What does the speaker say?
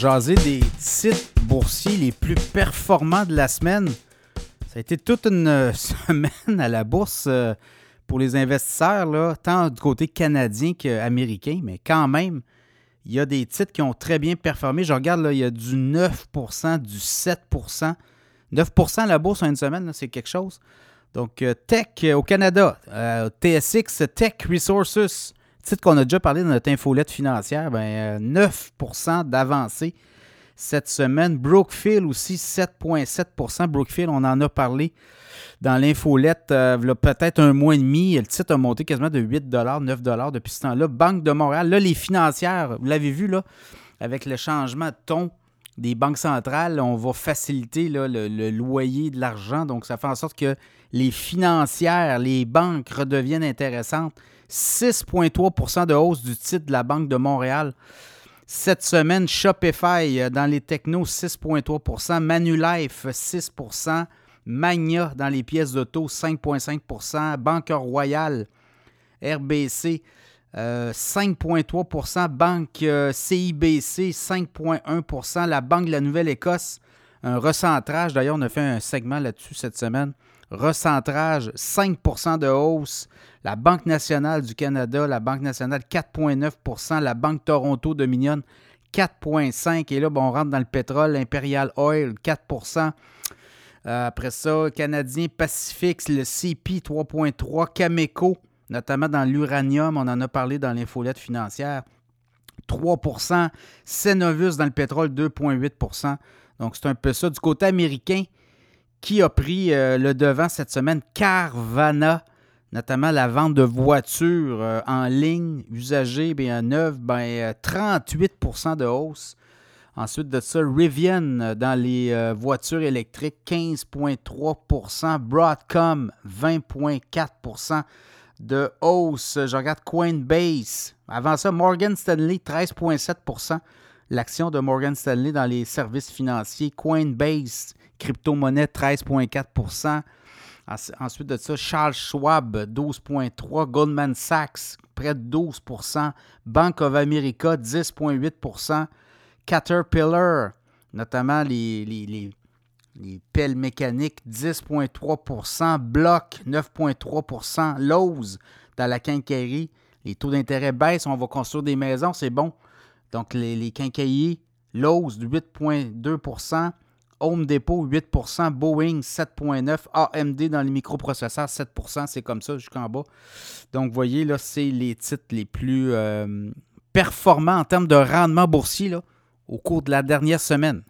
jaser des titres boursiers les plus performants de la semaine. Ça a été toute une euh, semaine à la bourse euh, pour les investisseurs, là, tant du côté canadien qu'américain, mais quand même, il y a des titres qui ont très bien performé. Je regarde, là, il y a du 9% du 7% 9% à la bourse en une semaine, c'est quelque chose. Donc, euh, Tech au Canada, TSX Tech Resources, titre qu'on a déjà parlé dans notre infolette financière, ben, 9% d'avancée cette semaine. Brookfield aussi, 7,7% Brookfield, on en a parlé dans l'infolette euh, peut-être un mois et demi. Le titre a monté quasiment de 8 9 depuis ce temps-là. Banque de Montréal, là, les financières, vous l'avez vu, là, avec le changement de ton des banques centrales, on va faciliter le, loyer de l'argent. Donc, ça fait en sorte que les financières, les banques redeviennent intéressantes. 6,3% de hausse du titre de la Banque de Montréal. Cette semaine, Shopify euh, dans les technos, 6,3% Manulife, 6% Magna dans les pièces d'auto, 5,5% Banque Royale, RBC, 5,3% euh, Banque euh, CIBC, 5,1% La Banque de la Nouvelle-Écosse, un recentrage. D'ailleurs, on a fait un segment là-dessus cette semaine. Recentrage, 5% de hausse. La Banque nationale du Canada, la Banque nationale, 4,9% La Banque Toronto Dominion, 4,5% Et là, on rentre dans le pétrole, Imperial Oil, 4% euh, Après ça, Canadien Pacifique, le CP, 3,3 Cameco, notamment dans l'uranium, on en a parlé dans l'infolette financière, 3% Cenovus dans le pétrole, 2,8% Donc, c'est un peu ça. Du côté américain, qui a pris euh, le devant cette semaine? Carvana notamment la vente de voitures euh, en ligne, usagées, bien neuves, ben, 38% euh, de hausse. Ensuite de ça, Rivian euh, dans les voitures électriques, 15,3% Broadcom, 20,4 de hausse. Je regarde Coinbase. Avant ça, Morgan Stanley, 13,7% L'action de Morgan Stanley dans les services financiers. Coinbase, crypto-monnaie, 13,4% Ensuite de ça, Charles Schwab, 12,3 Goldman Sachs, près de 12% Bank of America, 10,8% Caterpillar, notamment les, les, les, pelles mécaniques, 10,3% Block, 9,3% Lowe's, dans la quincaillerie, les taux d'intérêt baissent, on va construire des maisons, c'est bon. Donc, les, les quincailleries, Lowe's, 8,2% Home Depot, 8% Boeing, 7,9 AMD dans les microprocesseurs, 7% c'est comme ça jusqu'en bas. Donc, vous voyez, là, c'est les titres les plus euh, performants en termes de rendement boursier là, au cours de la dernière semaine.